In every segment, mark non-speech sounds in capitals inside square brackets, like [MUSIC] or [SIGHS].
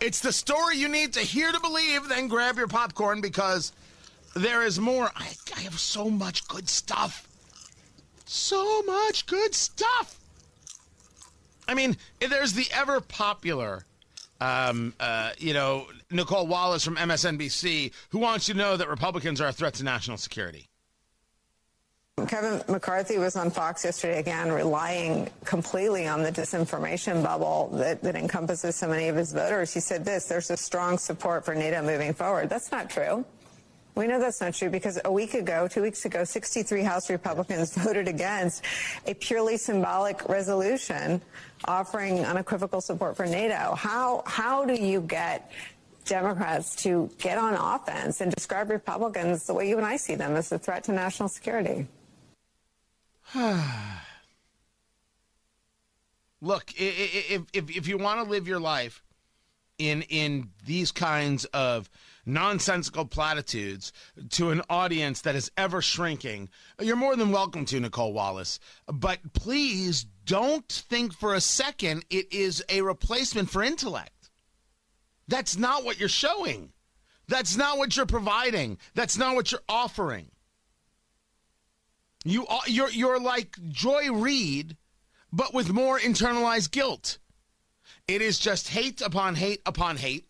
It's the story you need to hear to believe, then grab your popcorn because there is more. I, I have so much good stuff. So much good stuff. I mean, there's the ever popular, um, uh, you know, Nicolle Wallace from MSNBC, who wants you to know that Republicans are a threat to national security. Kevin McCarthy was on Fox yesterday again, relying completely on the disinformation bubble that, that encompasses so many of his voters. He said this there's a strong support for NATO moving forward. That's not true. We know that's not true because a week ago, two weeks ago, 63 House Republicans [LAUGHS] voted against a purely symbolic resolution offering unequivocal support for NATO. How, how do you get Democrats to get on offense and describe Republicans the way you and I see them as a threat to national security? [SIGHS] Look, if, if, if you want to live your life in in these kinds of nonsensical platitudes to an audience that is ever shrinking, you're more than welcome to, Nicolle Wallace. But please don't think for a second it is a replacement for intellect. That's not what you're showing. That's not what you're providing. That's not what you're offering. You you're you're like Joy Reid, but with more internalized guilt. It is just hate upon hate upon hate.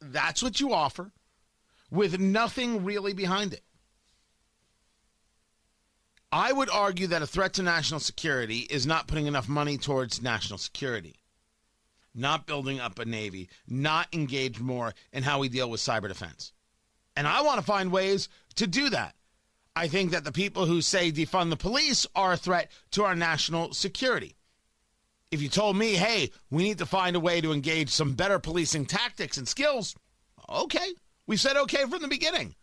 That's what you offer, with nothing really behind it. I would argue that a threat to national security is not putting enough money towards national security, not building up a navy, not engaged more in how we deal with cyber defense. And I want to find ways to do that. I think that the people who say defund the police are a threat to our national security. If you told me, hey, we need to find a way to engage some better policing tactics and skills, okay. We said okay from the beginning.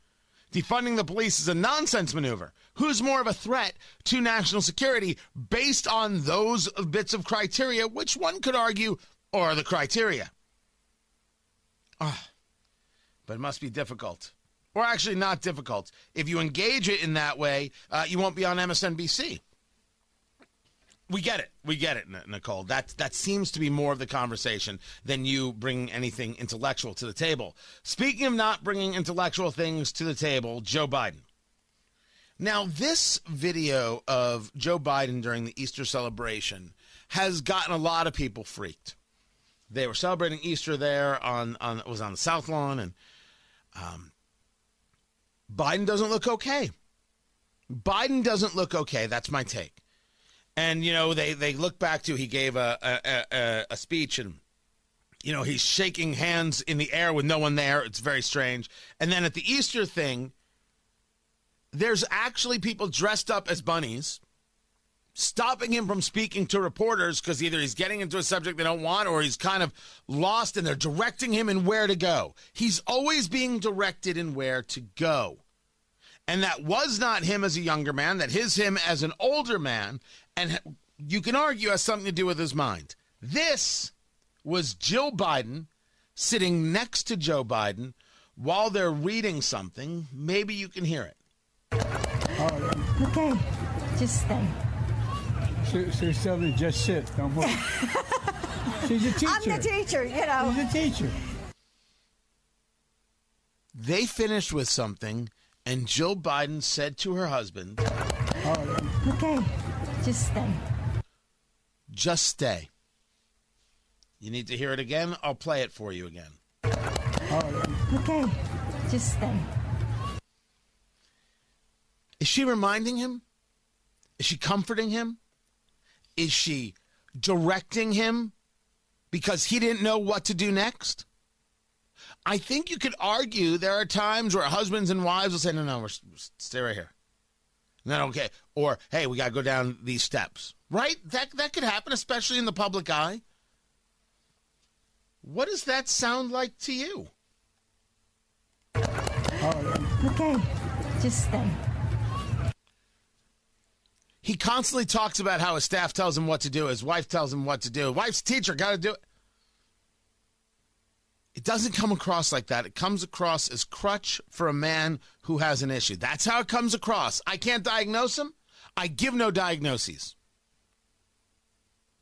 Defunding the police is a nonsense maneuver. Who's more of a threat to national security based on those bits of criteria, which one could argue are the criteria? Oh, but it must be difficult or actually not difficult. If you engage it in that way, uh, you won't be on MSNBC. We get it. We get it, Nicolle. That that seems to be more of the conversation than you bringing anything intellectual to the table. Speaking of not bringing intellectual things to the table, Joe Biden. Now, this video of Joe Biden during the Easter celebration has gotten a lot of people freaked. They were celebrating Easter there on on was on the South Lawn, and um, Biden doesn't look okay. Biden doesn't look okay. That's my take. And you know, they they look back to he gave a a, a, a speech and you know he's shaking hands in the air with no one there. It's very strange. And then at the Easter thing, there's actually people dressed up as bunnies stopping him from speaking to reporters because either he's getting into a subject they don't want or he's kind of lost and they're directing him in where to go. He's always being directed in where to go. And that was not him as a younger man, that is him as an older man. And you can argue has something to do with his mind. This was Jill Biden sitting next to Joe Biden while they're reading something. Maybe you can hear it. Okay, just stay. So, so Sylvia, just sit. Don't move. She's a teacher. I'm the teacher, you know. She's a teacher. They finished with something, and Jill Biden said to her husband, Okay, just stay. Just stay. You need to hear it again? I'll play it for you again. Okay, just stay. Is she reminding him? Is she comforting him? Is she directing him because he didn't know what to do next? I think you could argue there are times where husbands and wives will say, no, no, we're, stay right here. Then, okay. Or, hey, we got to go down these steps. Right? That, that could happen, especially in the public eye. What does that sound like to you? Okay, just stay. He constantly talks about how his staff tells him what to do, his wife tells him what to do. Wife's teacher, got to do it. It doesn't come across like that. It comes across as crutch for a man who has an issue. That's how it comes across. I can't diagnose him. I give no diagnoses.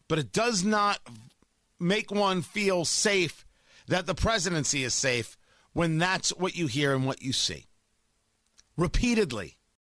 But it does not make one feel safe that the presidency is safe when that's what you hear and what you see. Repeatedly.